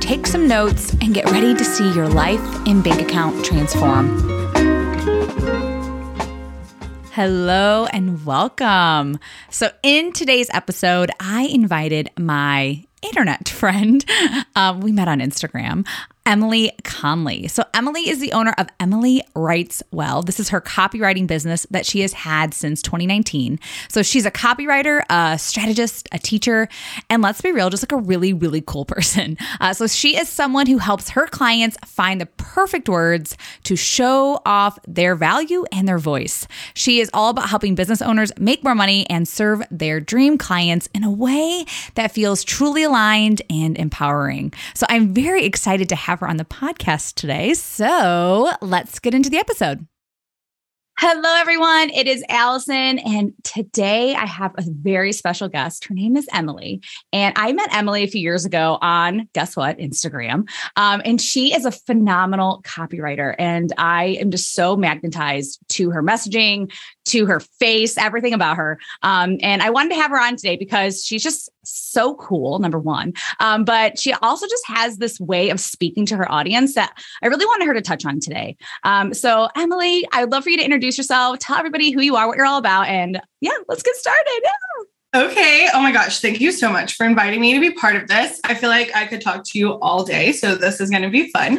take some notes, and get ready to see your life and bank account transform. Hello and welcome. So, in today's episode, I invited my internet friend. Um, we met on Instagram. Emily Conley. So, Emily is the owner of Emily Writes Well. This is her copywriting business that she has had since 2019. So, she's a copywriter, a strategist, a teacher, and let's be real, just like a really, really cool person. Uh, so, she is someone who helps her clients find the perfect words to show off their value and their voice. She is all about helping business owners make more money and serve their dream clients in a way that feels truly aligned and empowering. So, I'm very excited to have have her on the podcast today. So let's get into the episode. Hello, everyone. It is Allison. And today I have a very special guest. Her name is Emily. And I met Emily a few years ago on, guess what, Instagram. Um, and she is a phenomenal copywriter. And I am just so magnetized to her messaging, to her face, everything about her. Um, and I wanted to have her on today because she's just so cool, number one. Um, but she also just has this way of speaking to her audience that I really wanted her to touch on today. Um, so, Emily, I'd love for you to introduce yourself, tell everybody who you are, what you're all about, and yeah, let's get started. Yeah. Okay. Oh my gosh. Thank you so much for inviting me to be part of this. I feel like I could talk to you all day. So this is going to be fun.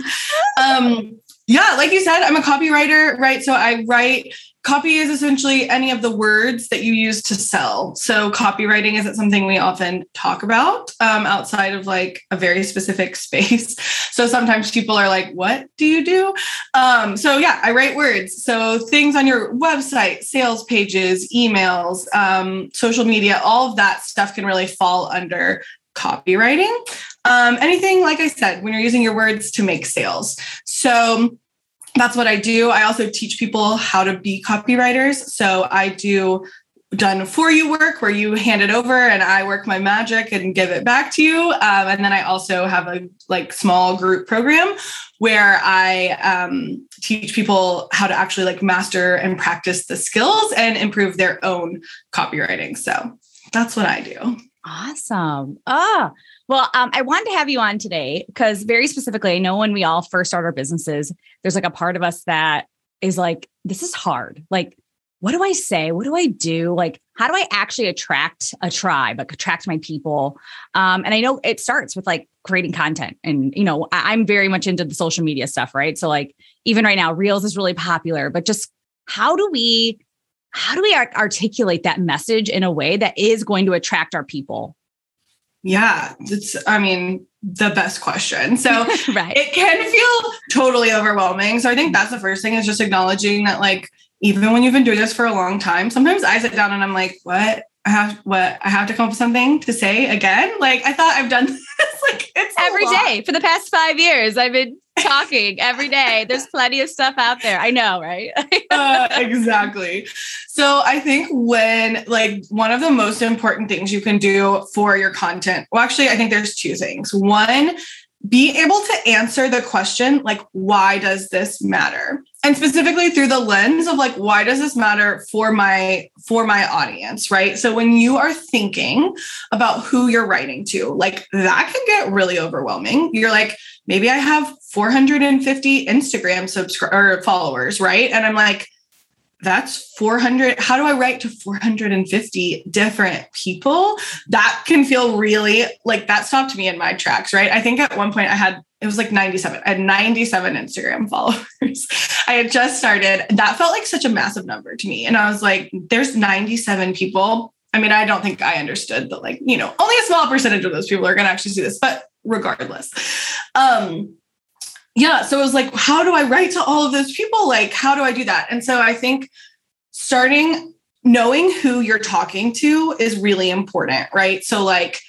Um, yeah, like you said, I'm a copywriter, right? So I write copy is essentially any of the words that you use to sell. So copywriting isn't something we often talk about um, outside of like a very specific space. So sometimes people are like, "What do you do?" Um, so yeah, I write words. So things on your website, sales pages, emails, um, social media, all of that stuff can really fall under copywriting. Um, anything, like I said, when you're using your words to make sales. So that's what I do. I also teach people how to be copywriters. So I do done for you work where you hand it over and I work my magic and give it back to you. Um, and then I also have a like small group program where I um, teach people how to actually like master and practice the skills and improve their own copywriting. So that's what I do. Awesome. Ah, well, um, I wanted to have you on today because very specifically, I know when we all first start our businesses, there's like a part of us that is like, this is hard. Like, what do I say? What do I do? Like, how do I actually attract a tribe, like attract my people? Um, and I know it starts with like creating content. And, you know, I- I'm very much into the social media stuff, right? So, like, even right now, Reels is really popular, but just how do we how do we articulate that message in a way that is going to attract our people yeah, it's, I mean, the best question. So right. it can feel totally overwhelming. So I think that's the first thing is just acknowledging that, like, even when you've been doing this for a long time, sometimes I sit down and I'm like, what? I have what I have to come up with something to say again. Like I thought I've done this like it's every day for the past five years. I've been talking every day. There's plenty of stuff out there. I know, right? uh, exactly. So I think when like one of the most important things you can do for your content, well, actually, I think there's two things. One, be able to answer the question like why does this matter and specifically through the lens of like why does this matter for my for my audience right? So when you are thinking about who you're writing to like that can get really overwhelming. You're like maybe i have 450 instagram subscribers followers right? And i'm like that's 400 how do i write to 450 different people? That can feel really like that stopped me in my tracks right? I think at one point i had it was like 97 i had 97 instagram followers. I had just started. That felt like such a massive number to me. And i was like there's 97 people. I mean i don't think i understood that like you know only a small percentage of those people are going to actually see this but regardless. Um yeah so it was like how do i write to all of those people like how do i do that and so i think starting knowing who you're talking to is really important right so like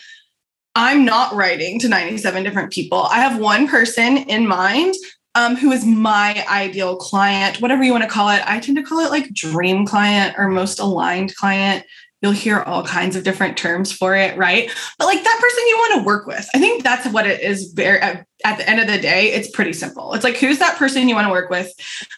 I'm not writing to 97 different people. I have one person in mind um, who is my ideal client, whatever you want to call it. I tend to call it like dream client or most aligned client. You'll hear all kinds of different terms for it, right? But like that person you want to work with. I think that's what it is. Very at, the end of the day, it's pretty simple. It's like who's that person you want to work with?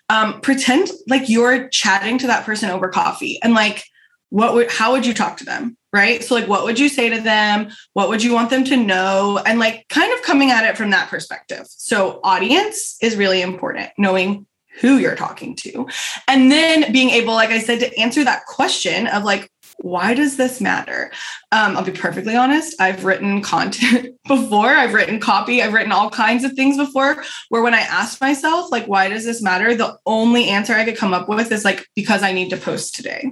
Um, pretend like you're chatting to that person over coffee, and like what would how would you talk to them? right? So, like, what would you say to them? What would you want them to know? And like, kind of coming at it from that perspective. So, audience is really important, knowing who you're talking to. And then being able, like I said, to answer that question of like, why does this matter? Um, I'll be perfectly honest. I've written content before. I've written copy. I've written all kinds of things before. Where when I asked myself, like, why does this matter? The only answer I could come up with is like, because I need to post today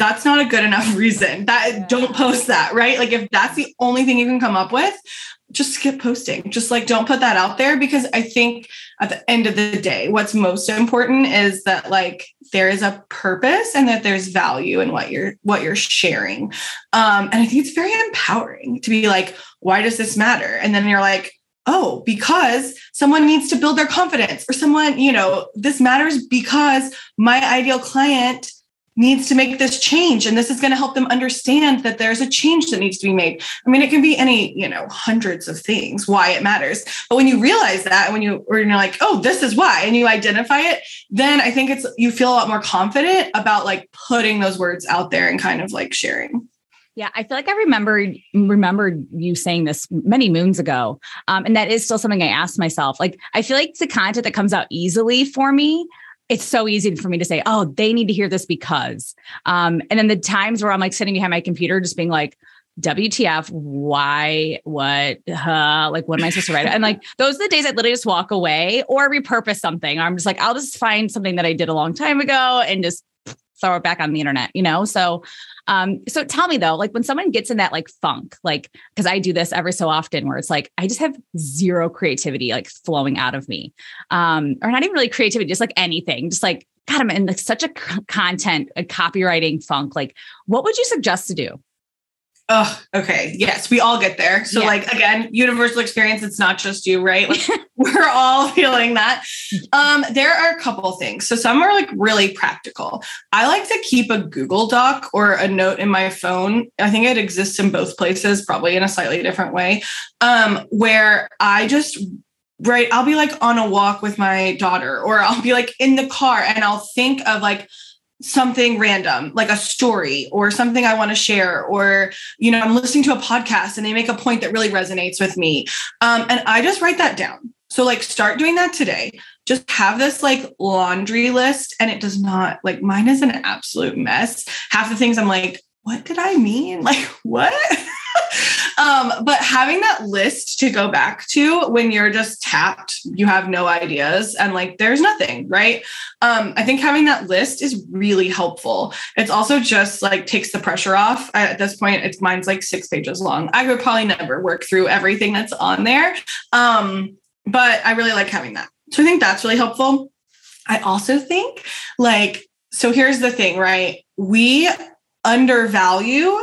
that's not a good enough reason that yeah. don't post that right like if that's the only thing you can come up with just skip posting. Just like don't put that out there because i think at the end of the day what's most important is that like there is a purpose and that there's value in what you're what you're sharing. Um and i think it's very empowering to be like why does this matter? And then you're like oh because someone needs to build their confidence or someone you know this matters because my ideal client needs to make this change and this is going to help them understand that there's a change that needs to be made. I mean it can be any you know hundreds of things why it matters. But when you realize that when you or you're like oh this is why and you identify it then i think it's you feel a lot more confident about like putting those words out there and kind of like sharing. Yeah, I feel like I remember remembered you saying this many moons ago, um, and that is still something I asked myself. Like, I feel like the content that comes out easily for me it's so easy for me to say, oh, they need to hear this because. Um, and then the times where I'm like sitting behind my computer, just being like, WTF, why, what, huh? Like, what am I supposed to write? And like, those are the days I literally just walk away or repurpose something. I'm just like, I'll just find something that I did a long time ago and just throw it back on the internet, you know? So um, so tell me though, like when someone gets in that like funk, like because I do this every so often where it's like I just have zero creativity like flowing out of me. Um, or not even really creativity, just like anything, just like God, I'm in like such a content, a copywriting funk. Like, what would you suggest to do? Oh, okay. Yes, we all get there. So, yeah. like again, universal experience. It's not just you, right? Like, we're all feeling that. Um, there are a couple things. So some are like really practical. I like to keep a Google Doc or a note in my phone. I think it exists in both places, probably in a slightly different way. Um, where I just right, I'll be like on a walk with my daughter, or I'll be like in the car, and I'll think of like something random like a story or something i want to share or you know i'm listening to a podcast and they make a point that really resonates with me. Um, and i just write that down. So like start doing that today. Just have this like laundry list and it does not like mine is an absolute mess. Half the things i'm like what did i mean? Like what um, but having that list to go back to when you're just tapped, you have no ideas and like there's nothing, right? Um, I think having that list is really helpful. It's also just like takes the pressure off. At this point, it's mine's like six pages long. I would probably never work through everything that's on there. Um, but I really like having that. So I think that's really helpful. I also think like, so here's the thing, right? We undervalue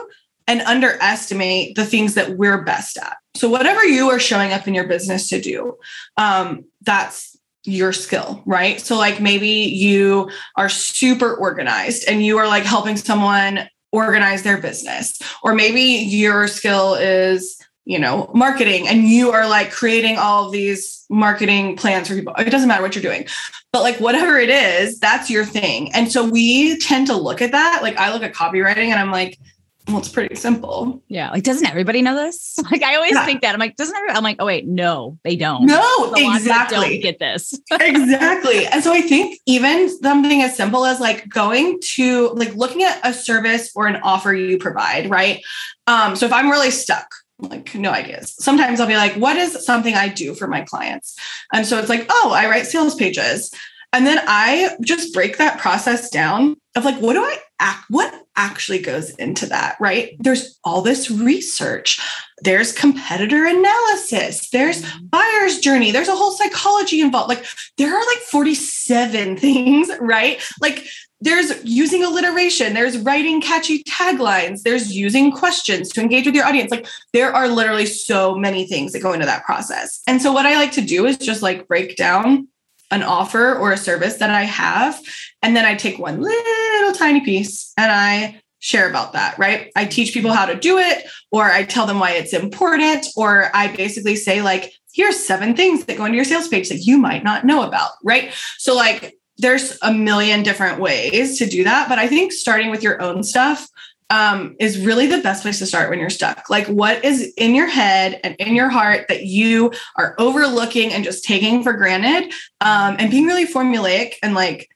and underestimate the things that we're best at. So, whatever you are showing up in your business to do, um, that's your skill, right? So, like maybe you are super organized and you are like helping someone organize their business, or maybe your skill is you know marketing and you are like creating all of these marketing plans for people it doesn't matter what you're doing but like whatever it is that's your thing and so we tend to look at that like i look at copywriting and i'm like well, it's pretty simple. Yeah. Like, doesn't everybody know this? Like, I always yeah. think that. I'm like, doesn't everybody? I'm like, oh, wait, no, they don't. No, exactly. Don't get this. exactly. And so I think even something as simple as like going to, like, looking at a service or an offer you provide, right? Um, so if I'm really stuck, like no ideas. Sometimes I'll be like, what is something I do for my clients? And so it's like, oh, I write sales pages. And then I just break that process down of like, what do I act? What actually goes into that, right? There's all this research. There's competitor analysis. There's mm-hmm. buyer's journey. There's a whole psychology involved. Like there are like 47 things, right? Like there's using alliteration, there's writing catchy taglines, there's using questions to engage with your audience. Like there are literally so many things that go into that process. And so what I like to do is just like break down an offer or a service that I have. And then I take one little tiny piece and I share about that, right? I teach people how to do it, or I tell them why it's important, or I basically say, like, here's seven things that go into your sales page that you might not know about, right? So, like, there's a million different ways to do that. But I think starting with your own stuff um, is really the best place to start when you're stuck. Like, what is in your head and in your heart that you are overlooking and just taking for granted, um, and being really formulaic and like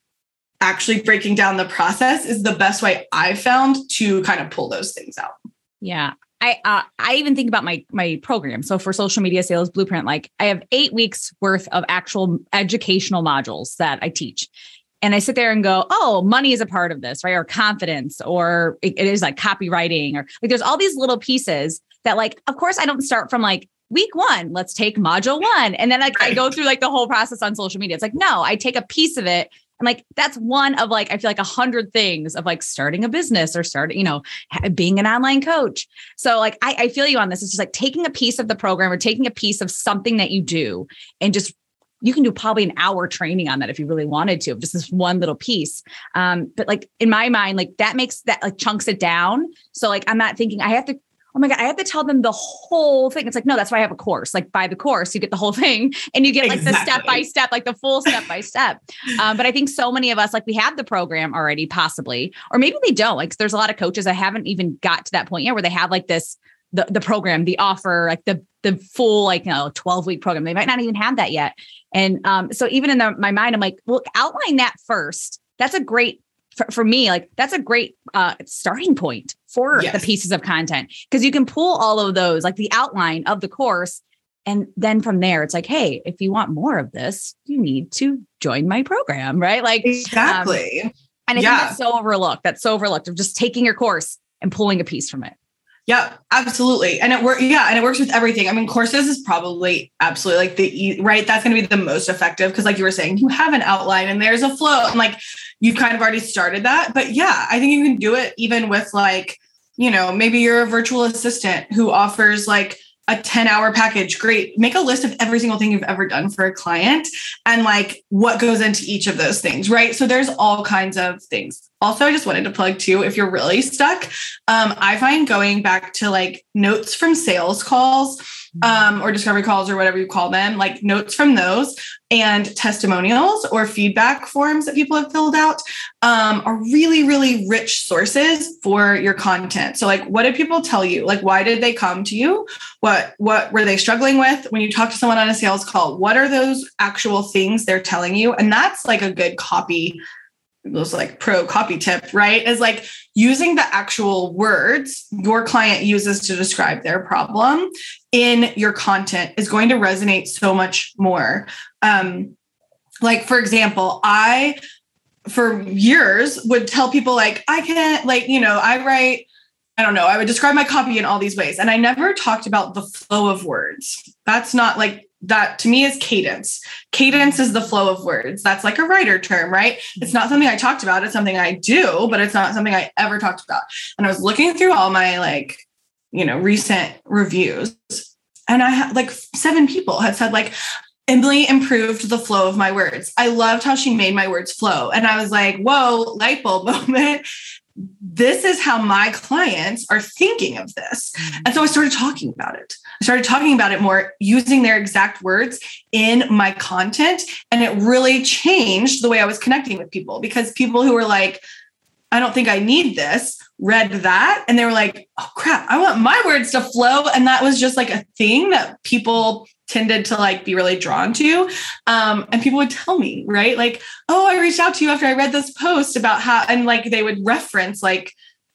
actually breaking down the process is the best way I've found to kind of pull those things out. Yeah. I uh, I even think about my my program. So for social media sales blueprint, like I have eight weeks worth of actual educational modules that I teach, and I sit there and go, oh, money is a part of this, right? Or confidence, or it, is like copywriting, or like there's all these little pieces that, like, of course, I don't start from like week one, let's take module one. And then like I go through like the whole process on social media. It's like, no, I take a piece of it. And like that's one of like, I feel like a hundred things of like starting a business or starting, you know, being an online coach. So like I, I feel you on this. It's just like taking a piece of the program or taking a piece of something that you do and just you can do probably an hour training on that if you really wanted to, just this one little piece. Um, but like in my mind, like that makes that like chunks it down. So like I'm not thinking I have to oh my God, I have to tell them the whole thing. It's like, no, that's why I have a course. Like buy the course, you get the whole thing and you get like exactly. the step by step, like the full step by step. Um, but I think so many of us, like we have the program already, possibly, or maybe they don't. Like there's a lot of coaches that haven't even got to that point yet where they have like this the, the program, the offer, like the the full like you know 12 week program. They might not even have that yet. And um, so even in the, my mind, I'm like, well, outline that first. That's a great for, for me, like that's a great uh, starting point for yes. the pieces of content because you can pull all of those, like the outline of the course. And then from there, it's like, hey, if you want more of this, you need to join my program, right? Like, exactly. Um, and I yeah. think that's so overlooked. That's so overlooked of just taking your course and pulling a piece from it. Yeah, absolutely. And it works. Yeah. And it works with everything. I mean, courses is probably absolutely like the right. That's going to be the most effective. Cause like you were saying, you have an outline and there's a flow and like you've kind of already started that. But yeah, I think you can do it even with like, you know, maybe you're a virtual assistant who offers like a 10 hour package. Great. Make a list of every single thing you've ever done for a client and like what goes into each of those things. Right. So there's all kinds of things also i just wanted to plug too if you're really stuck um, i find going back to like notes from sales calls um, or discovery calls or whatever you call them like notes from those and testimonials or feedback forms that people have filled out um, are really really rich sources for your content. So like what did people tell you? Like why did they come to you? What what were they struggling with? When you talk to someone on a sales call what are those actual things they're telling you? And that's like a good copy those like pro copy tip, right? Is like using the actual words your client uses to describe their problem in your content is going to resonate so much more. Um, like, for example, I, for years, would tell people, like, I can't, like, you know, I write, I don't know, I would describe my copy in all these ways. And I never talked about the flow of words. That's not like that to me is cadence. Cadence is the flow of words. That's like a writer term, right? It's not something I talked about. It's something I do, but it's not something I ever talked about. And I was looking through all my like, you know, recent reviews, and I had like seven people had said like, Emily improved the flow of my words. I loved how she made my words flow. And I was like, whoa, light bulb moment this is how my clients are thinking of this. Mm-hmm. And so I started talking about it. I started talking about it more, using their exact words in my content. And it really changed the way I was connecting with people because people who were like, I don't think I need this read that and they were like, oh crap, I want my words to flow. And that was just like a thing that people tended to like be really drawn to. Um, and people would tell me, right? Like, oh, I reached out to you after I read this post about how, and like they would reference like,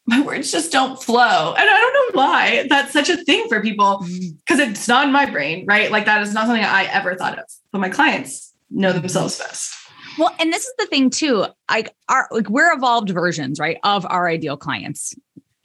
my words just don't flow. And I don't know why that's such a thing for people because mm. it's not in my brain, right? Like that is not something I ever thought of. But my clients know themselves best. Well, and this is the thing too. Like our like we're evolved versions, right, of our ideal clients.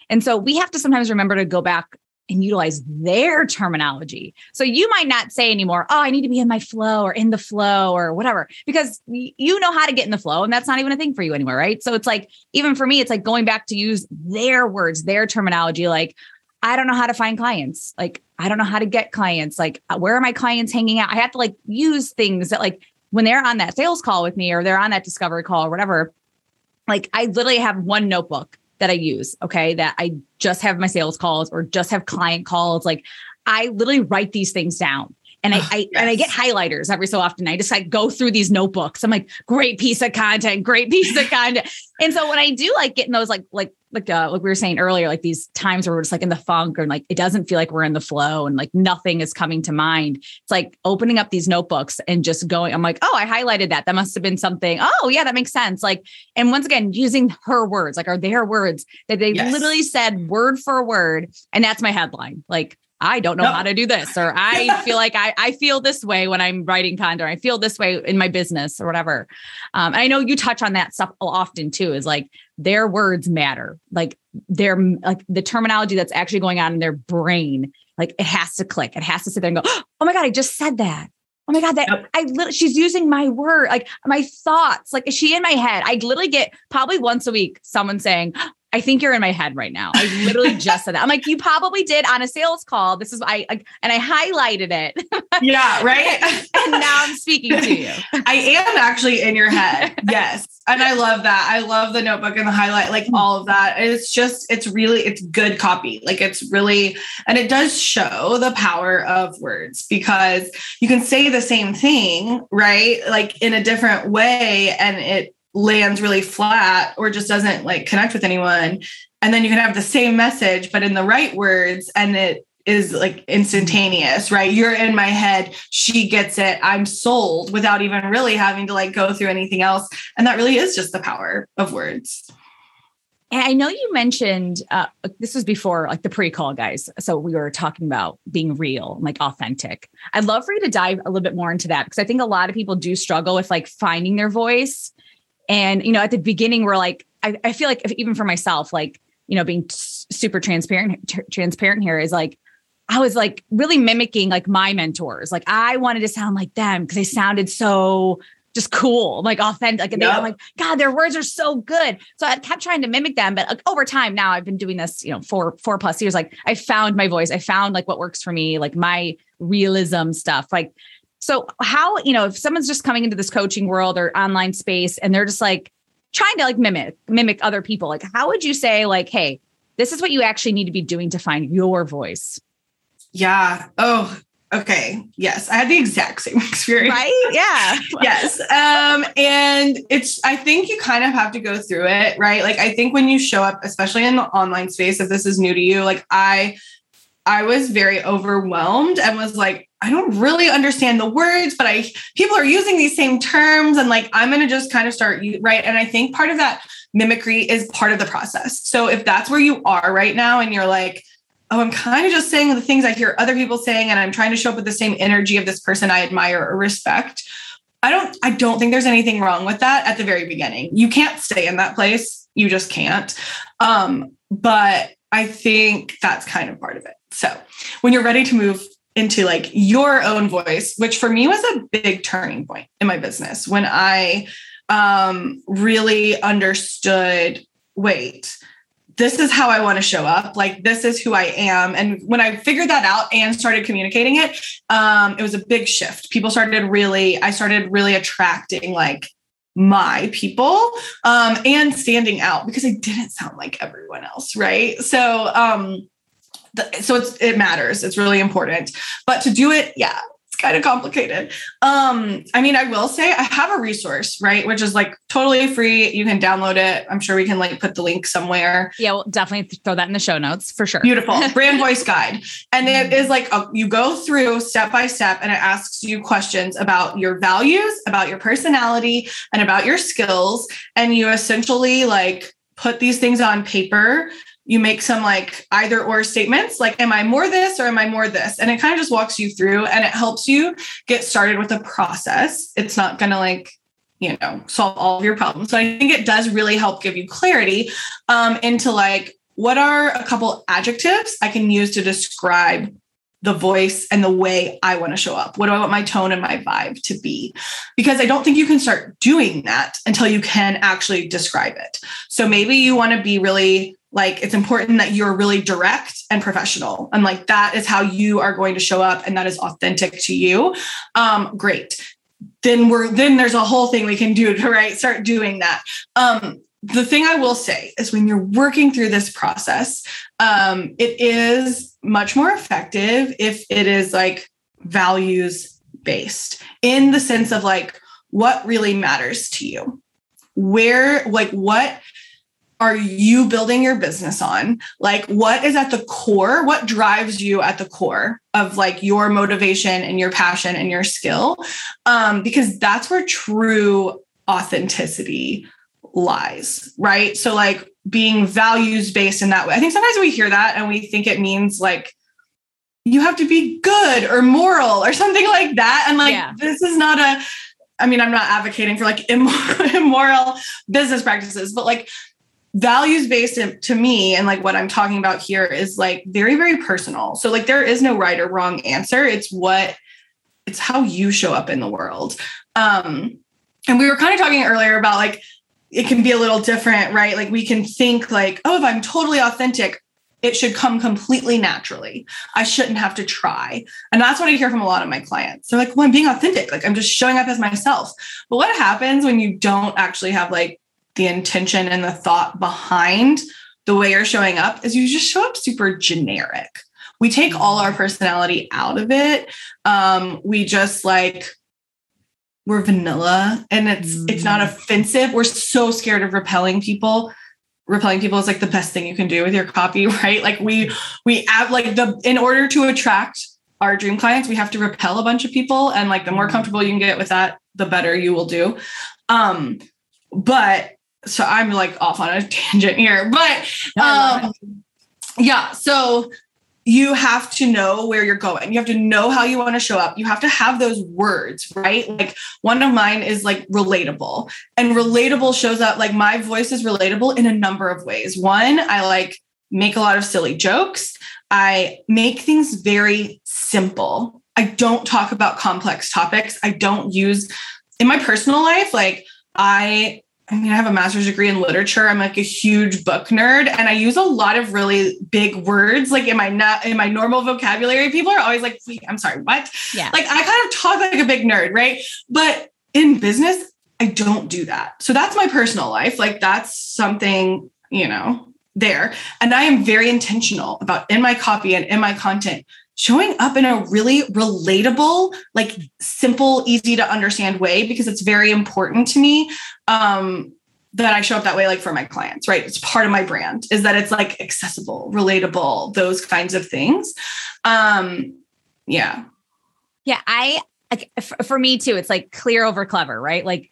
And so we have to sometimes remember to go back and utilize their terminology. So you might not say anymore, oh, I need to be in my flow or in the flow or whatever, because you know how to get in the flow and that's not even a thing for you anymore. Right. So it's like, even for me, it's like going back to use their words, their terminology. Like, I don't know how to find clients. Like, I don't know how to get clients. Like, where are my clients hanging out? I have to like use things that like when they're on that sales call with me or they're on that discovery call or whatever, like I literally have one notebook that I use, okay, that I just have my sales calls or just have client calls. Like I literally write these things down. And I, oh, I yes. and I get highlighters every so often. I just like go through these notebooks. I'm like, great piece of content, great piece of content. And so when I do like getting those like like like uh, like we were saying earlier, like these times where we're just like in the funk or like it doesn't feel like we're in the flow and like nothing is coming to mind. It's like opening up these notebooks and just going. I'm like, oh, I highlighted that. That must have been something. Oh, yeah, that makes sense. Like, and once again, using her words, like are their words that they yes. literally said word for word, and that's my headline. Like I don't know no. how to do this, or I feel like I, I feel this way when I'm writing content, I feel this way in my business or whatever. Um, I know you touch on that stuff often too, is like their words matter. Like their like the terminology that's actually going on in their brain, like it has to click. It has to sit there and go, oh my God, I just said that. Oh my God, that yep. I literally she's using my word, like my thoughts. Like is she in my head? I literally get probably once a week someone saying, I think you're in my head right now. I literally just said that. I'm like, you probably did on a sales call. This is I, I and I highlighted it. Yeah, right. and now I'm speaking to you. I am actually in your head. Yes. And I love that. I love the notebook and the highlight, like mm-hmm. all of that. It's just, it's really, it's good copy. Like it's really, and it does show the power of words because you can say the same thing, right? Like in a different way and it lands really flat or just doesn't like connect with anyone. And then you can have the same message but in the right words and it is like instantaneous right? You're in my head. She gets it. I'm sold without even really having to like go through anything else. And that really is just the power of words. And I know you mentioned uh, this was before like the pre-call guys. So we were talking about being real, like authentic. I'd love for you to dive a little bit more into that because I think a lot of people do struggle with like finding their voice and, you know, at the beginning, we're like, I, I feel like if, even for myself, like, you know, being t- super transparent, t- transparent here is like, I was like really mimicking like my mentors. Like I wanted to sound like them because they sounded so just cool, like authentic. Like, they, I'm like, God, their words are so good. So I kept trying to mimic them. But like, over time now, I've been doing this, you know, for four plus years. Like I found my voice. I found like what works for me, like my realism stuff. Like so, how, you know, if someone's just coming into this coaching world or online space and they're just like trying to like mimic, mimic other people, like, how would you say, like, hey, this is what you actually need to be doing to find your voice? Yeah. Oh, okay. Yes. I had the exact same experience. Right. Yeah. yes. Um, and it's, I think you kind of have to go through it, right? Like, I think when you show up, especially in the online space, if this is new to you, like, I, I was very overwhelmed and was like, I don't really understand the words, but I people are using these same terms and like I'm going to just kind of start right and I think part of that mimicry is part of the process. So if that's where you are right now and you're like oh I'm kind of just saying the things I hear other people saying and I'm trying to show up with the same energy of this person I admire or respect, I don't I don't think there's anything wrong with that at the very beginning. You can't stay in that place. You just can't. Um but I think that's kind of part of it. So, when you're ready to move into like your own voice, which for me was a big turning point in my business when I um, really understood wait, this is how I want to show up. Like, this is who I am. And when I figured that out and started communicating it, um, it was a big shift. People started really, I started really attracting like my people um, and standing out because I didn't sound like everyone else. Right. So, um, so it's it matters. It's really important. But to do it yeah it's kind of complicated. Um i mean i will say i have a resource right which is like totally free. You can download it. I'm sure we can like put the link somewhere. Yeah we'll definitely throw that in the show notes for sure. Beautiful. Brand voice guide. And it is like a, you go through step by step and it asks you questions about your values about your personality and about your skills. And you essentially like put these things on paper you make some like either or statements like am i more this or am i more this and it kind of just walks you through and it helps you get started with the process it's not going to like you know solve all of your problems so i think it does really help give you clarity um, into like what are a couple adjectives I can use to describe the voice and the way I want to show up? What do I want my tone and my vibe to be? Because I don't think you can start doing that until you can actually describe it. So maybe you want to be really like it's important that you're really direct and professional and like that is how you are going to show up and that is authentic to you. Um great. Then we're then there's a whole thing we can do to right start doing that. Um the thing i will say is when you're working through this process um it is much more effective if it is like values based in the sense of like what really matters to you. Where like what are you building your business on? Like, what is at the core? What drives you at the core of like your motivation and your passion and your skill? Um, because that's where true authenticity lies, right? So, like, being values based in that way. I think sometimes we hear that and we think it means like, you have to be good or moral or something like that. And like, yeah. this is not a, I mean, I'm not advocating for like immoral business practices, but like values based to me and like what i'm talking about here is like very very personal so like there is no right or wrong answer it's what it's how you show up in the world um and we were kind of talking earlier about like it can be a little different right like we can think like oh if i'm totally authentic it should come completely naturally. I shouldn't have to try. And that's what I hear from a lot of my clients. They're like, well, I'm being authentic. Like I'm just showing up as myself. But what happens when you don't actually have like the intention and the thought behind the way you're showing up is you just show up super generic. We take all our personality out of it. Um, we just like we're vanilla and it's mm. it's not mm. offensive. We're so scared of repelling people. Repelling people is like the best thing you can do with your copy, right? Like we we have like the in order to attract our dream clients, we have to repel a bunch of people. And like the more mm. comfortable you can get with that, the better you will do. Um, but so I'm like off on a tangent here, but um, yeah. So you have to know where you're going. You have to know how you want to show up. You have to have those words, right? Like one of mine is like relatable, and relatable shows up like my voice is relatable in a number of ways. One, I like make a lot of silly jokes. I make things very simple. I don't talk about complex topics. I don't use in my personal life, like I I mean, I have a master's degree in literature. I'm like a huge book nerd, and I use a lot of really big words. Like in my not in my normal vocabulary, people are always like, "Wait, I'm sorry, what?" Yeah. Like I kind of talk like a big nerd, right? But in business, I don't do that. So that's my personal life. Like that's something you know there, and I am very intentional about in my copy and in my content showing up in a really relatable, like simple, easy to understand way because it's very important to me um, that I show up that way, like for my clients, right? It's part of my brand is that it's like accessible, relatable, those kinds of things. Um, yeah. Yeah. I, for me too, it's like clear over clever, right? Like,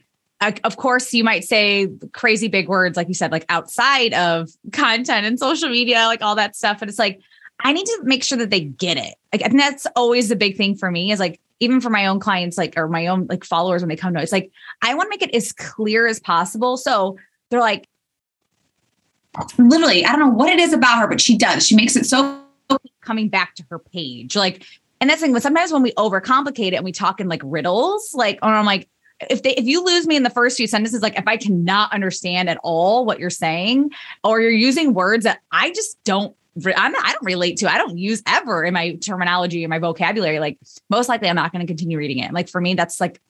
of course, you might say crazy big words, like you said, like outside of content and social media, like all that stuff. And it's like, I need to make sure that they get it. Like, and that's always the big thing for me is like, even for my own clients, like, or my own like followers when they come to it's like, I want to make it as clear as possible. So they're like, literally, I don't know what it is about her, but she does. She makes it so coming back to her page. Like, and that's the thing, but sometimes when we overcomplicate it and we talk in like riddles, like, or I'm like, if they if you lose me in the first few sentences like if i cannot understand at all what you're saying or you're using words that i just don't I'm not, I don't relate to. I don't use ever in my terminology and my vocabulary. Like most likely, I'm not going to continue reading it. Like for me, that's like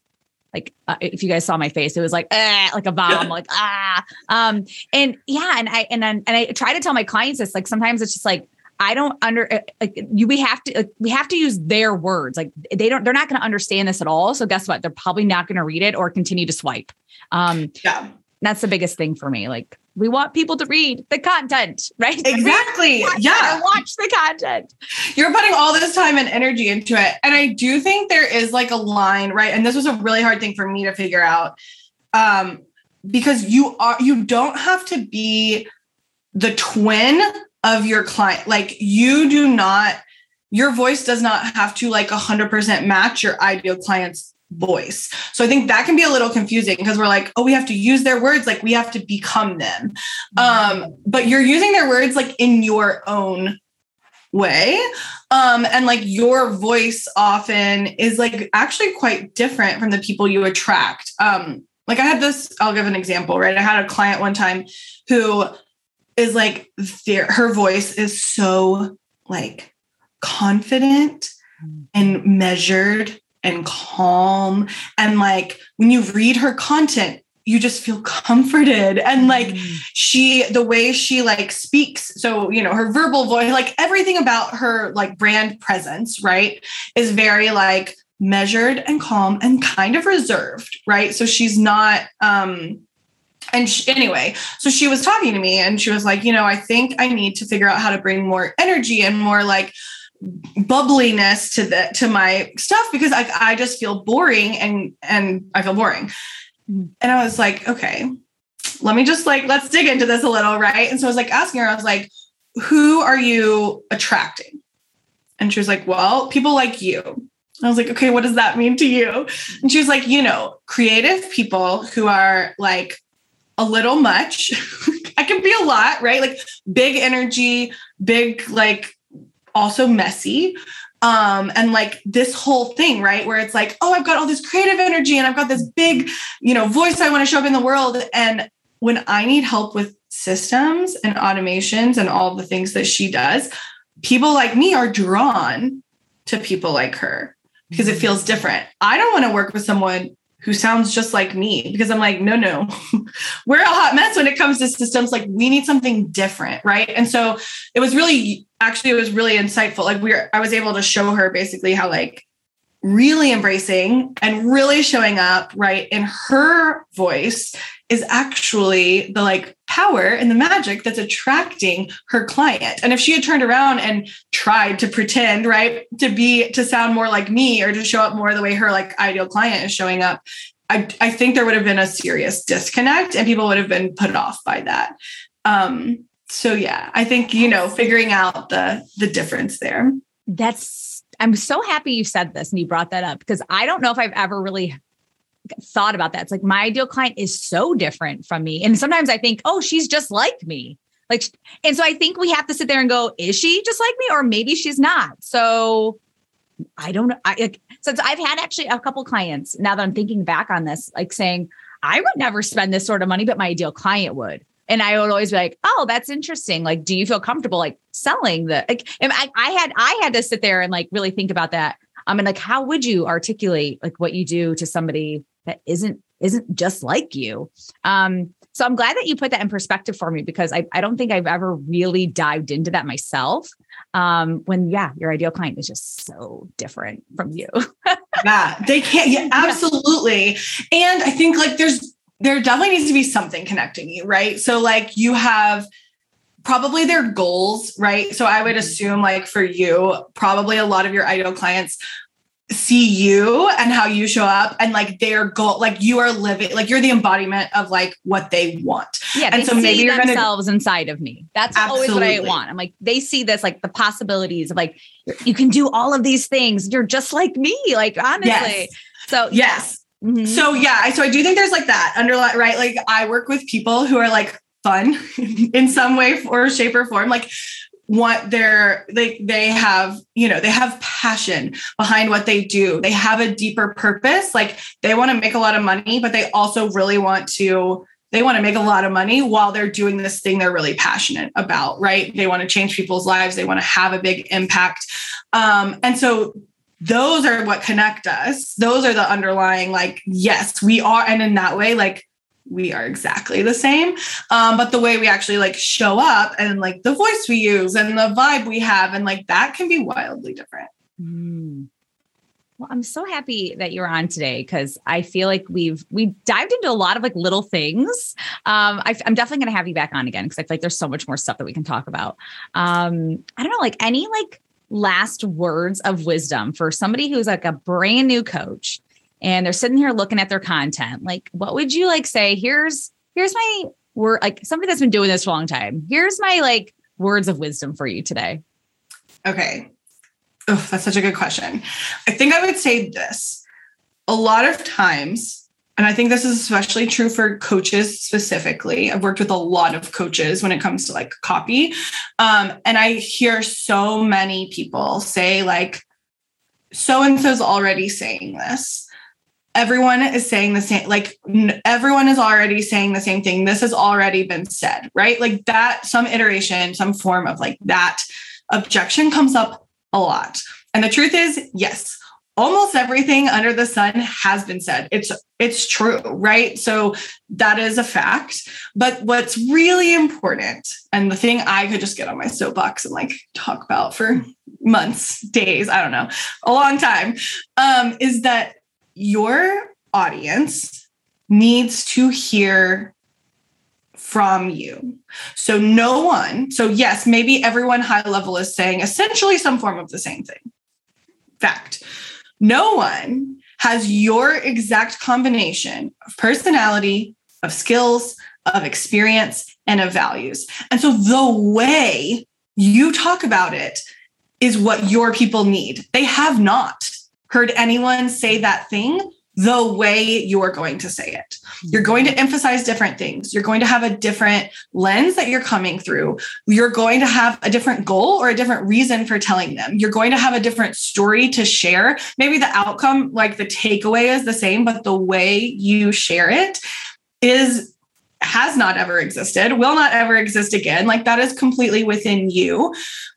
like uh, if you guys saw my face, it was like eh, like a bomb, like ah. Um, and yeah, and I and then and I try to tell my clients this. Like sometimes it's just like I don't under uh, like you. We have to like, we have to use their words. Like they don't. They're not going to understand this at all. So guess what? They're probably not going to read it or continue to swipe. Um, yeah, that's the biggest thing for me. Like we want people to read the content, right? Exactly. yeah. Watch the content. You're putting all this time and energy into it. And I do think there is like a line, right? And this was a really hard thing for me to figure out. Um, because you are you don't have to be the twin of your client. Like you do not, your voice does not have to like 100% match your ideal client's voice. So I think that can be a little confusing because we're like, oh, we have to use their words, like we have to become them. Um, but you're using their words like in your own way. Um, and like your voice often is like actually quite different from the people you attract. Um, like I had this, I'll give an example, right? I had a client one time who is like her voice is so like confident and measured and calm. And like when you read her content you just feel comforted. And like mm. she the way she like speaks so you know her verbal voice like everything about her like brand presence right is very like measured and calm and kind of reserved right? So she's not um and she, anyway so she was talking to me and she was like you know i think i need to figure out how to bring more energy and more like bubbliness to the to my stuff because I, I just feel boring and and I feel boring. Mm-hmm. And I was like, okay, let me just like let's dig into this a little, right? And so I was like asking her, I was like, who are you attracting? And she was like, well, people like you. I was like, okay, what does that mean to you? And she was like, you know, creative people who are like a little much. I can be a lot, right? Like big energy, big like also messy. Um and like this whole thing right where it's like oh i've got all this creative energy and i've got this big you know voice i want to show up in the world. And when i need help with systems and automations and all the things that she does people like me are drawn to people like her because it feels different. I don't want to work with someone who sounds just like me because I'm like, no, no, we're a hot mess when it comes to systems. Like we need something different. Right. And so it was really, actually, it was really insightful. Like we are I was able to show her basically how like really embracing and really showing up right in her voice is actually the like power and the magic that's attracting her client. And if she had turned around and tried to pretend, right, to be to sound more like me or to show up more the way her like ideal client is showing up, I, I think there would have been a serious disconnect and people would have been put off by that. Um, so yeah, I think you know, figuring out the the difference there. That's I'm so happy you said this and you brought that up because I don't know if I've ever really thought about that. It's like my ideal client is so different from me. And sometimes I think, oh, she's just like me. Like, and so I think we have to sit there and go, is she just like me? Or maybe she's not. So I don't know. I, like, since I've had actually a couple clients now that I'm thinking back on this, like saying, I would never spend this sort of money, but my ideal client would. And I would always be like, oh, that's interesting. Like, do you feel comfortable like selling the like I, I had I had to sit there and like really think about that. Um, I mean, like, how would you articulate like what you do to somebody that isn't isn't just like you. Um, so I'm glad that you put that in perspective for me because I, I don't think I've ever really dived into that myself. Um, when yeah, your ideal client is just so different from you. yeah, they can't. Yeah, absolutely. And I think like there's there definitely needs to be something connecting you, right? So like you have probably their goals, right? So I would mm-hmm. assume like for you, probably a lot of your ideal clients see you and how you show up and like their goal like you are living like you're the embodiment of like what they want yeah and so maybe you're themselves gonna, inside of me that's absolutely. always what i want i'm like they see this like the possibilities of like you can do all of these things you're just like me like honestly yes. so yes yeah. mm-hmm. so yeah so i do think there's like that underline right like i work with people who are like fun in some way or shape or form like what their like they have you know they have passion behind what they do. They have a deeper purpose. Like they want to make a lot of money but they also really want to they want to make a lot of money while they're doing this thing they're really passionate about right? They want to change people's lives. They want to have a big impact. Um, and so those are what connect us. Those are the underlying like yes we are and in that way like we are exactly the same. Um, but the way we actually like show up and like the voice we use and the vibe we have and like that can be wildly different. Mm. Well, I'm so happy that you're on today because I feel like we've we dived into a lot of like little things. Um, I, am definitely going to have you back on again because I feel like there's so much more stuff that we can talk about. Um, I don't know, like any like last words of wisdom for somebody who's like a brand new coach and they're sitting here looking at their content like what would you like say here's here's my word like somebody that's been doing this for a long time here's my like words of wisdom for you today okay oh that's such a good question i think i would say this a lot of times, and I think this is especially true for coaches specifically. I've worked with a lot of coaches when it comes to like copy. Um, and I hear so many people say, like, so and so's already saying this. Everyone is saying the same, like, everyone is already saying the same thing. This has already been said, right? Like, that, some iteration, some form of like that objection comes up a lot. And the truth is, yes, almost everything under the sun has been said it's it's true right so that is a fact but what's really important and the thing i could just get on my soapbox and like talk about for months days i don't know a long time um, is that your audience needs to hear from you. So, no one, so yes, maybe everyone high level is saying essentially some form of the same thing. Fact. No one has your exact combination of personality, of skills, of experience, and of values. And so the way you talk about it is what your people need. They have not heard anyone say that thing the way you're going to say it. You're going to emphasize different things. You're going to have a different lens that you're coming through. You're going to have a different goal or a different reason for telling them. You're going to have a different story to share. Maybe the outcome, like the takeaway is the same, but the way you share it is has not ever existed, will not ever exist again. Like that is completely within you.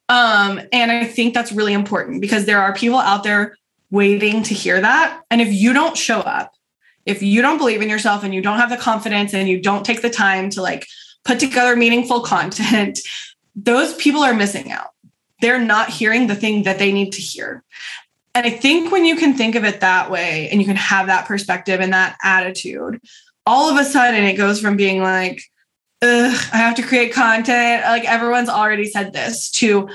Um, and I think that's really important because there are people out there waiting to hear that. And if you don't show up, if you don't believe in yourself and you don't have the confidence and you don't take the time to like put together meaningful content, those people are missing out. They're not hearing the thing that they need to hear. And I think when you can think of it that way and you can have that perspective and that attitude, all of a sudden it goes from being like, Ugh, I have to create content, like everyone's already said this, to,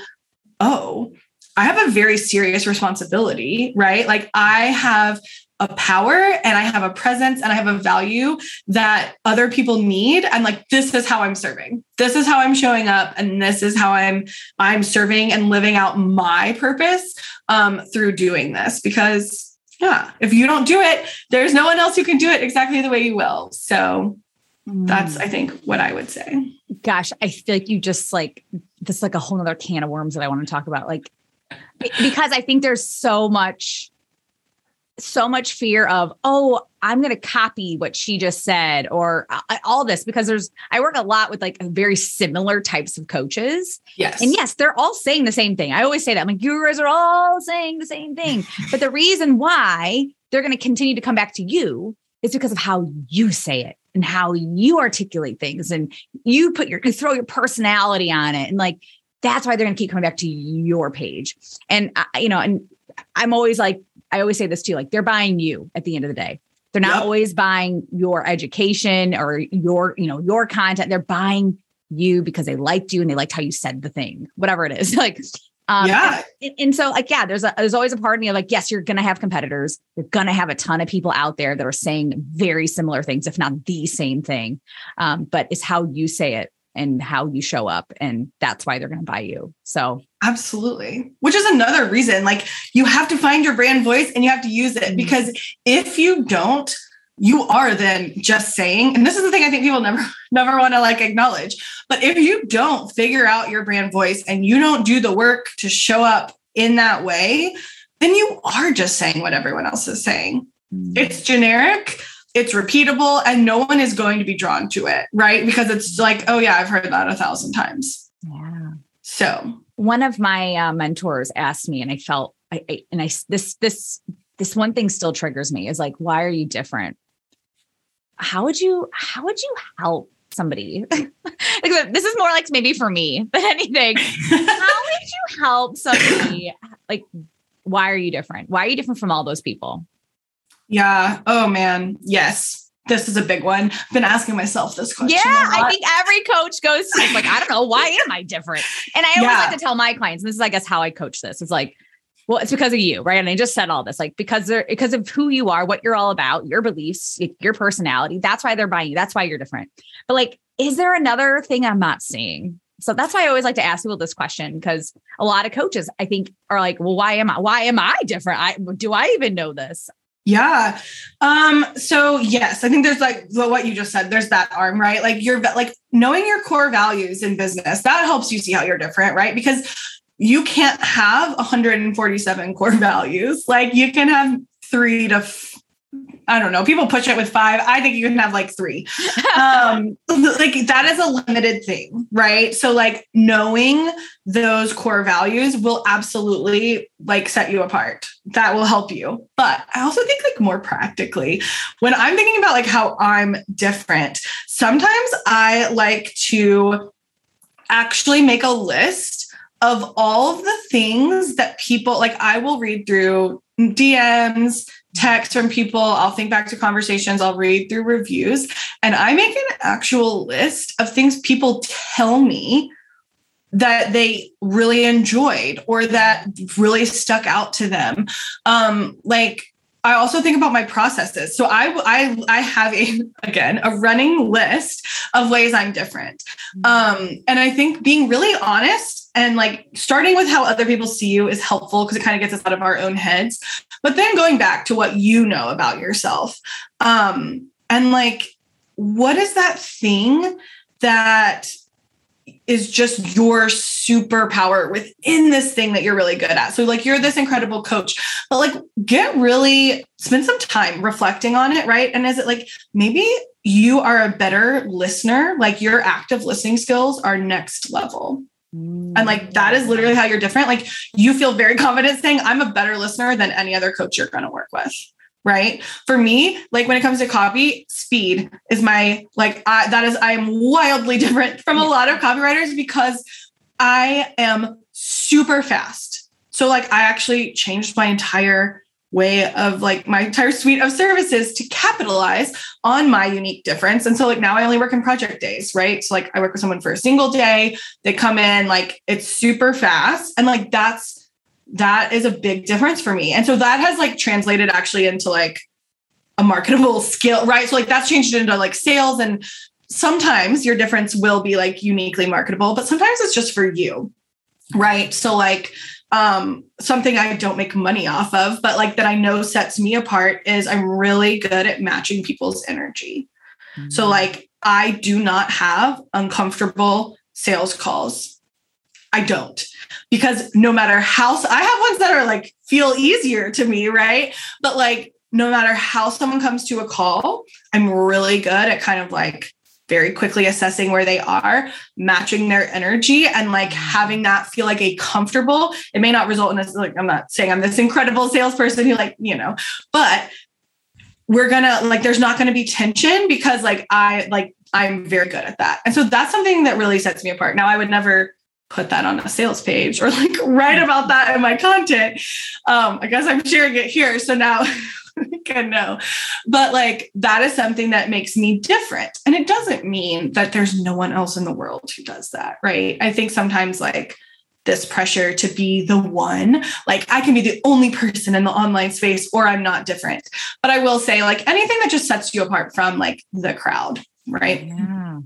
oh, I have a very serious responsibility, right? Like I have a power and I have a presence and I have a value that other people need. And like, this is how I'm serving. This is how I'm showing up. And this is how I'm, I'm serving and living out my purpose um, through doing this because yeah, if you don't do it, there's no one else who can do it exactly the way you will. So that's, mm. I think, what I would say. Gosh, I feel like you just like, this is like a whole nother can of worms that I want to talk about. Like, because I think there's so much so much fear of oh i'm going to copy what she just said or uh, all this because there's i work a lot with like very similar types of coaches. Yes. And yes they're all saying the same thing. I always say that. I'm like you guys are all saying the same thing. But the reason why they're going to continue to come back to you is because of how you say it and how you articulate things and you put your you throw your personality on it and like that's why they're going to keep coming back to your page. And I, you know, and I'm always like, I always say this too, like they're buying you at the end of the day. They're not yep. always buying your education or your, you know, your content. They're buying you because they liked you and they liked how you said the thing, whatever it is. like, um, yeah. And, and, so like, yeah, there's a, there's always a part of me of like, yes, you're going to have competitors. You're going to have a ton of people out there that are saying very similar things, if not the same thing. Um, but it's how you say it and how you show up and that's why they're going to buy you so absolutely which is another reason like you have to find your brand voice and you have to use it mm-hmm. because if you don't you are then just saying and this is the thing i think people never never want to like acknowledge but if you don't figure out your brand voice and you don't do the work to show up in that way then you are just saying what everyone else is saying mm-hmm. it's generic it's repeatable and no one is going to be drawn to it, right? Because it's like, oh yeah, I've heard that a thousand times. Yeah. So one of my uh, mentors asked me, and I felt, I, I, and I this this this one thing still triggers me is like, why are you different? How would you how would you help somebody? this is more like maybe for me than anything. how would you help somebody? Like, why are you different? Why are you different from all those people? Yeah. Oh man. Yes. This is a big one. I've been asking myself this question. Yeah, I think every coach goes like, I don't know, why am I different? And I always yeah. like to tell my clients, this is, I guess, how I coach this. It's like, well, it's because of you, right? And I just said all this, like because they're because of who you are, what you're all about, your beliefs, your personality. That's why they're buying you. That's why you're different. But like, is there another thing I'm not seeing? So that's why I always like to ask people this question because a lot of coaches I think are like, well, why am I why am I different? I do I even know this? Yeah. Um, so yes, I think there's like what you just said, there's that arm, right? Like you're like knowing your core values in business, that helps you see how you're different, right? Because you can't have 147 core values. Like you can have three to I don't know. People push it with five. I think you can have like three. um, like that is a limited thing, right? So like knowing those core values will absolutely like set you apart. That will help you. But I also think like more practically, when I'm thinking about like how I'm different, sometimes I like to actually make a list of all of the things that people like I will read through DMs, texts from people. I'll think back to conversations. I'll read through reviews and I make an actual list of things people tell me that they really enjoyed or that really stuck out to them. Um, like I also think about my processes. So I I I have a again a running list of ways I'm different. Mm-hmm. Um, and I think being really honest and like starting with how other people see you is helpful because it kind of gets us out of our own heads. But then going back to what you know about yourself. Um, and like what is that thing that is just your superpower within this thing that you're really good at. So like you're this incredible coach, but like get really spend some time reflecting on it, right? And is it like maybe you are a better listener, like your active listening skills are next level. And like that is literally how you're different. Like you feel very confident saying, I'm a better listener than any other coach you're going to work with right? For me like when it comes to copy speed is my like I, that is i am wildly different from a lot of copywriters because i am super fast. So like i actually changed my entire way of like my entire suite of services to capitalize on my unique difference. And so like now i only work in project days right? So like i work with someone for a single day. They come in like it's super fast. And like that's that is a big difference for me. And so that has like translated actually into like a marketable skill, right? So like that's changed into like sales and sometimes your difference will be like uniquely marketable, but sometimes it's just for you. Right? So like um something I don't make money off of, but like that I know sets me apart is I'm really good at matching people's energy. Mm-hmm. So like I do not have uncomfortable sales calls. I don't because no matter how I have ones that are like feel easier to me, right? But like no matter how someone comes to a call, I'm really good at kind of like very quickly assessing where they are, matching their energy, and like mm-hmm. having that feel like a comfortable. It may not result in this, like, I'm not saying I'm this incredible salesperson who, like, you know, but we're gonna, like, there's not gonna be tension because, like, I, like, I'm very good at that. And so that's something that really sets me apart. Now, I would never put that on a sales page or like write about that in my content. Um, I guess I'm sharing it here. So now can know. But like that is something that makes me different. And it doesn't mean that there's no one else in the world who does that. Right. I think sometimes like this pressure to be the one. Like I can be the only person in the online space or I'm not different. But I will say like anything that just sets you apart from like the crowd, right? Yeah.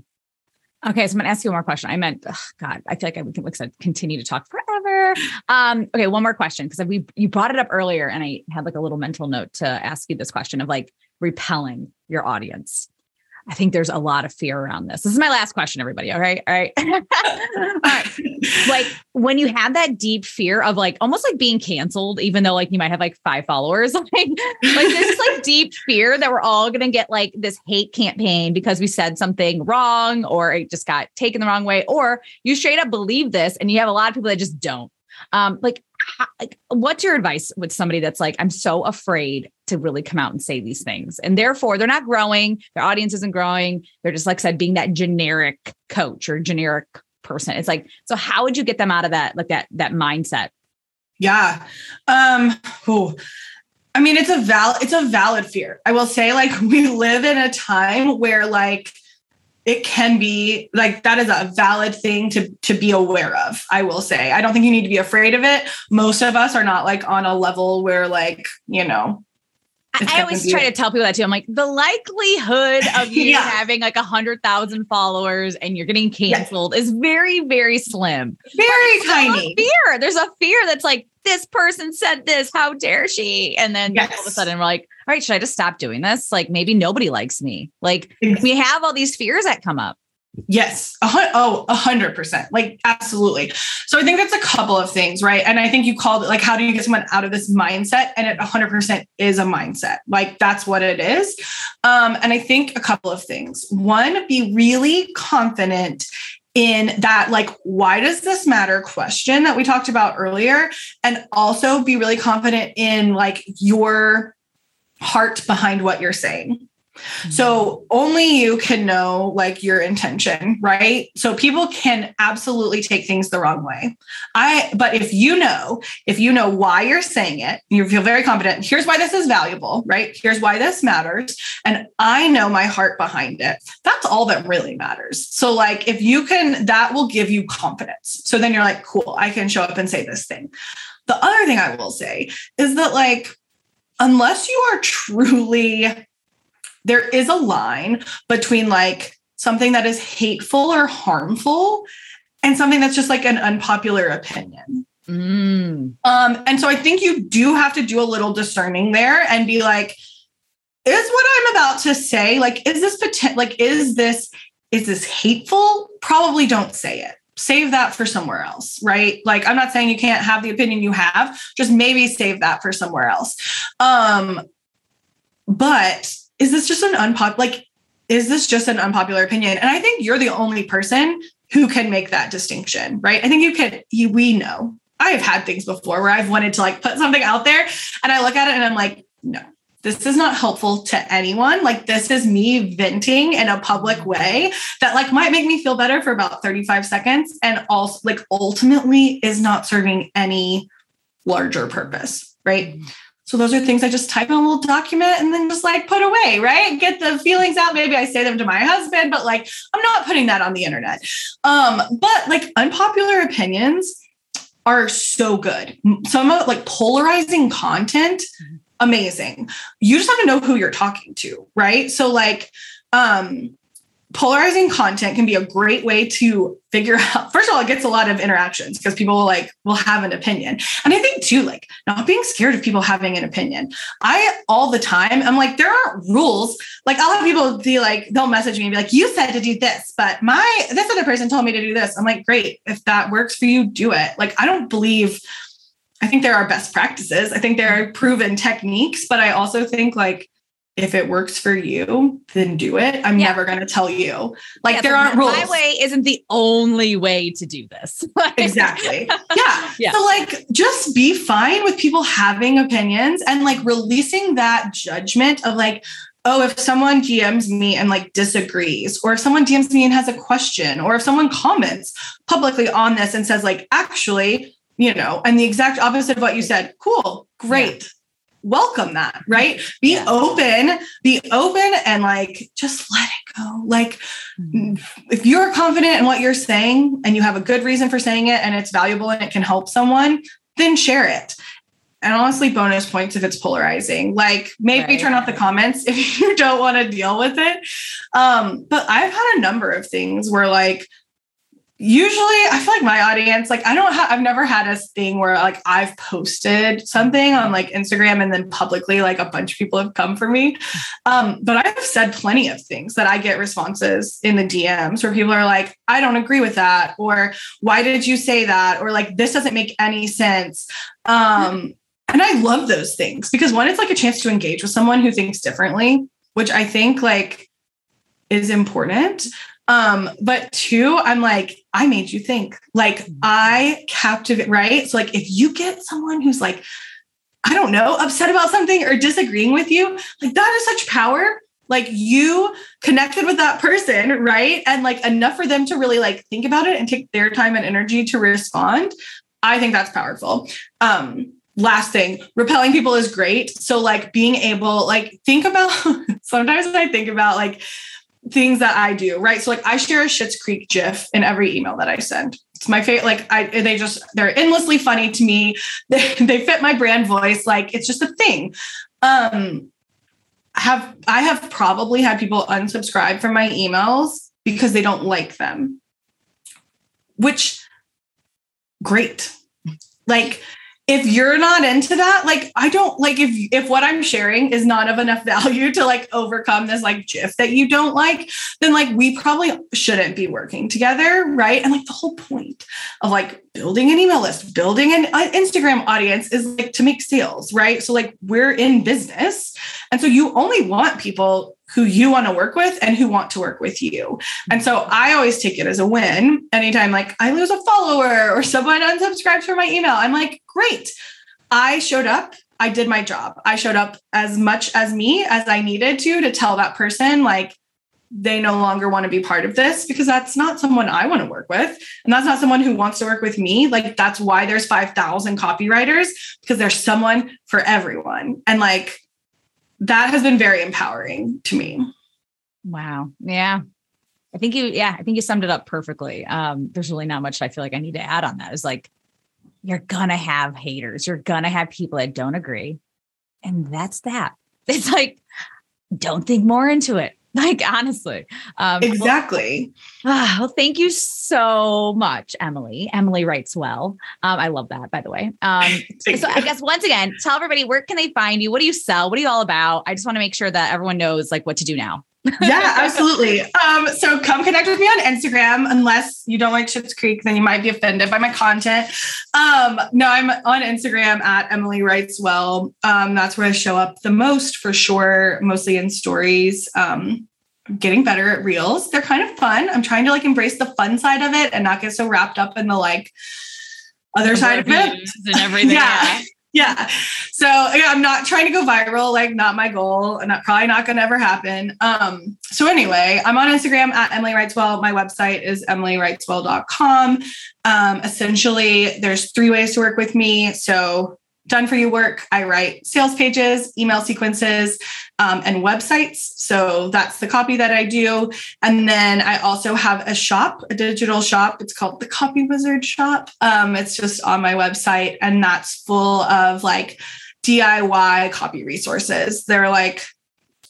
Okay, so I'm gonna ask you one more question. I meant, God, I feel like I would like continue to talk forever. Um, okay, one more question because we you brought it up earlier, and I had like a little mental note to ask you this question of like repelling your audience. I think there's a lot of fear around this. This is my last question, everybody. All right. All right. all right. Like when you have that deep fear of like almost like being canceled, even though like you might have like five followers, like, like this like deep fear that we're all gonna get like this hate campaign because we said something wrong or it just got taken the wrong way, or you straight up believe this and you have a lot of people that just don't. Um, like, how, like, what's your advice with somebody that's like, I'm so afraid to really come out and say these things, and therefore they're not growing, their audience isn't growing. They're just like said, being that generic coach or generic person. It's like, so how would you get them out of that, like that that mindset? Yeah. Um. Ooh. I mean, it's a val. It's a valid fear. I will say, like, we live in a time where, like, it can be like that is a valid thing to to be aware of i will say i don't think you need to be afraid of it most of us are not like on a level where like you know I always try to tell people that too. I'm like, the likelihood of you yeah. having like a hundred thousand followers and you're getting canceled is very, very slim. Very tiny. fear. There's a fear that's like, this person said this. How dare she? And then yes. all of a sudden we're like, all right, should I just stop doing this? Like maybe nobody likes me. Like we have all these fears that come up. Yes. Oh, a hundred percent. Like absolutely. So I think that's a couple of things, right? And I think you called it like, how do you get someone out of this mindset? And it a hundred percent is a mindset. Like that's what it is. Um, and I think a couple of things. One, be really confident in that like why does this matter question that we talked about earlier? And also be really confident in like your heart behind what you're saying Mm-hmm. so only you can know like your intention, right? So people can absolutely take things the wrong way. I but if you know, if you know why you're saying it, you feel very confident, here's why this is valuable, right? Here's why this matters and I know my heart behind it. That's all that really matters. So like if you can that will give you confidence. So then you're like, cool, I can show up and say this thing. The other thing I will say is that like unless you are truly there is a line between like something that is hateful or harmful and something that's just like an unpopular opinion. Mm. Um, and so I think you do have to do a little discerning there and be like, is what I'm about to say like, is this potential? Like, is this is this hateful? Probably don't say it. Save that for somewhere else, right? Like, I'm not saying you can't have the opinion you have, just maybe save that for somewhere else. Um, but is this just an unpopular like is this just an unpopular opinion and i think you're the only person who can make that distinction right i think you can you we know i have had things before where i've wanted to like put something out there and i look at it and i'm like no this is not helpful to anyone. Like this is me venting in a public way that like might make me feel better for about 35 seconds and also like ultimately is not serving any larger purpose, right? Mm-hmm. So those are things I just type in a little document and then just like put away, right? Get the feelings out. Maybe I say them to my husband, but like I'm not putting that on the internet. Um, but like unpopular opinions are so good. Some of like polarizing content, amazing. You just have to know who you're talking to, right? So like um polarizing content can be a great way to figure out first of all it gets a lot of interactions because people will like will have an opinion. And i think too like not being scared of people having an opinion. I all the time i'm like there aren't rules. Like i'll have people be like they'll message me and be like you said to do this but my this other person told me to do this. I'm like great. If that works for you do it. Like i don't believe i think there are best practices. I think there are proven techniques but i also think like if it works for you, then do it. I'm yeah. never going to tell you. Like yeah, there aren't rules. My way isn't the only way to do this. exactly. Yeah. yeah. So like just be fine with people having opinions and like releasing that judgment of like, oh, if someone DMs me and like disagrees, or if someone DMs me and has a question, or if someone comments publicly on this and says, like, actually, you know, and the exact opposite of what you said, cool, great. Welcome that, right? Be yeah. open, be open and like just let it go. Like mm-hmm. if you're confident in what you're saying and you have a good reason for saying it and it's valuable and it can help someone, then share it. And honestly, bonus points if it's polarizing. Like maybe right. turn off the comments if you don't want to deal with it. Um, but I've had a number of things where like usually i feel like my audience like i don't have i've never had a thing where like i've posted something on like instagram and then publicly like a bunch of people have come for me. Um, but i've said plenty of things that i get responses in the dms where people are like i don't agree with that or why did you say that? or like this doesn't make any sense. Um, and i love those things because one it's like a chance to engage with someone who thinks differently which i think like is important. Um, but two, I'm like, I made you think. Like mm-hmm. I captivate, right? So like if you get someone who's like, I don't know, upset about something or disagreeing with you, like that is such power. Like you connected with that person, right? And like enough for them to really like think about it and take their time and energy to respond. I think that's powerful. Um, last thing repelling people is great so like being able like think about sometimes i think about like things that I do, right? So like I share a Schitt's Creek GIF in every email that I send. It's my favorite. Like I, they just they're endlessly funny to me. They they fit my brand voice. Like it's just a thing. Um, have I have probably had people unsubscribe from my emails because they don't like them. Which great. Like if you're not into that, like I don't like if if what I'm sharing is not of enough value to like overcome this like GIF that you don't like, then like we probably shouldn't be working together, right? And like the whole point of like building an email list, building an uh, Instagram audience is like to make sales, right? So like we're in business, and so you only want people who you want to work with and who want to work with you. And so mm-hmm. I always take it as a win. Anytime like I lose a follower or someone unsubscribes from my email, I'm like, great. I showed up. I did my job. I showed up as much as me as I needed to to tell that person like they no longer want to be part of this because that's not someone I want to work with. And that's not someone who wants to work with me. Like that's why there's 5,000 copywriters because there's someone for everyone. And like that has been very empowering to me. Wow. Yeah. I think you, yeah, I think you summed it up perfectly. Um, there's really not much I feel like I need to add on that. Is like, you're gonna have haters, you're gonna have people that don't agree. And that's that. It's like, don't think more into it. Like honestly, um, exactly. Well, well, thank you so much, Emily. Emily writes well. Um, I love that, by the way. Um, so you. I guess once again, tell everybody where can they find you? What do you sell? What are you all about? I just want to make sure that everyone knows like what to do now yeah, absolutely. Um, so come connect with me on Instagram. Unless you don't like Schitt's Creek, then you might be offended by my content. Um, no, I'm on Instagram at Emily Writes Well. Um, that's where I show up the most for sure, mostly in stories. Um, getting better at reels. They're kind of fun. I'm trying to like embrace the fun side of it and not get so wrapped up in the like other side of it and everything. yeah yeah. So yeah, I'm not trying to go viral, like not my goal, and that probably not gonna ever happen. Um, so anyway, I'm on Instagram at Emily Writes Well. My website is emilywriteswell.com. Um, essentially, there's three ways to work with me. So done for you work. I write sales pages, email sequences, um, and websites. So that's the copy that I do. And then I also have a shop, a digital shop. It's called the Copy Wizard Shop. Um, it's just on my website, and that's full of like DIY copy resources. They're like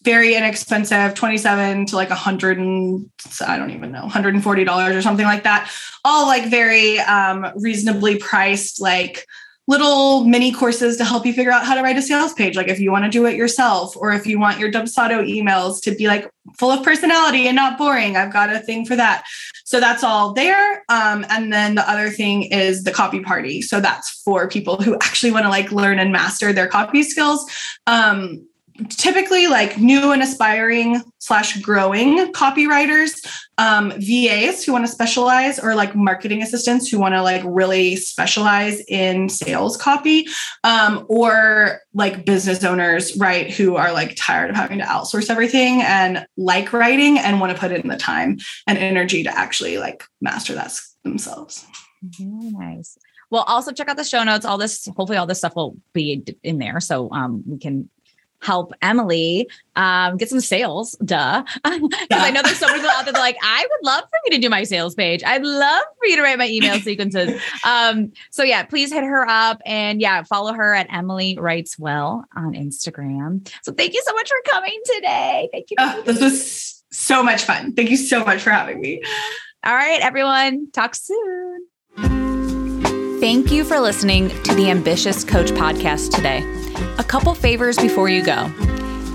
very inexpensive 27 to like 100 and i don't even know $140 or something like that all like very um, reasonably priced like little mini courses to help you figure out how to write a sales page. Like if you want to do it yourself, or if you want your Dubsado emails to be like full of personality and not boring, I've got a thing for that. So that's all there. Um, and then the other thing is the copy party. So that's for people who actually want to like learn and master their copy skills. Um, typically like new and aspiring slash growing copywriters um, vas who want to specialize or like marketing assistants who want to like really specialize in sales copy um, or like business owners right who are like tired of having to outsource everything and like writing and want to put in the time and energy to actually like master that themselves. Very nice. Well also check out the show notes. All this hopefully all this stuff will be in there so um, we can help Emily um, get some sales. Duh. Because I know there's so many people out there like, I would love for you to do my sales page. I'd love for you to write my email sequences. Um, so yeah, please hit her up and yeah, follow her at Emily Writes Well on Instagram. So thank you so much for coming today. Thank you. Oh, this was so much fun. Thank you so much for having me. All right, everyone. Talk soon. Thank you for listening to the Ambitious Coach podcast today. A couple favors before you go.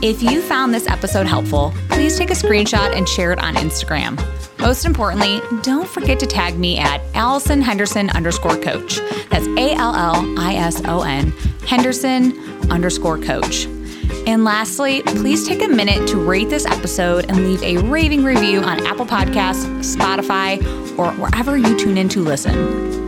If you found this episode helpful, please take a screenshot and share it on Instagram. Most importantly, don't forget to tag me at Allison Henderson underscore coach. That's A L L I S O N Henderson underscore coach. And lastly, please take a minute to rate this episode and leave a raving review on Apple Podcasts, Spotify, or wherever you tune in to listen.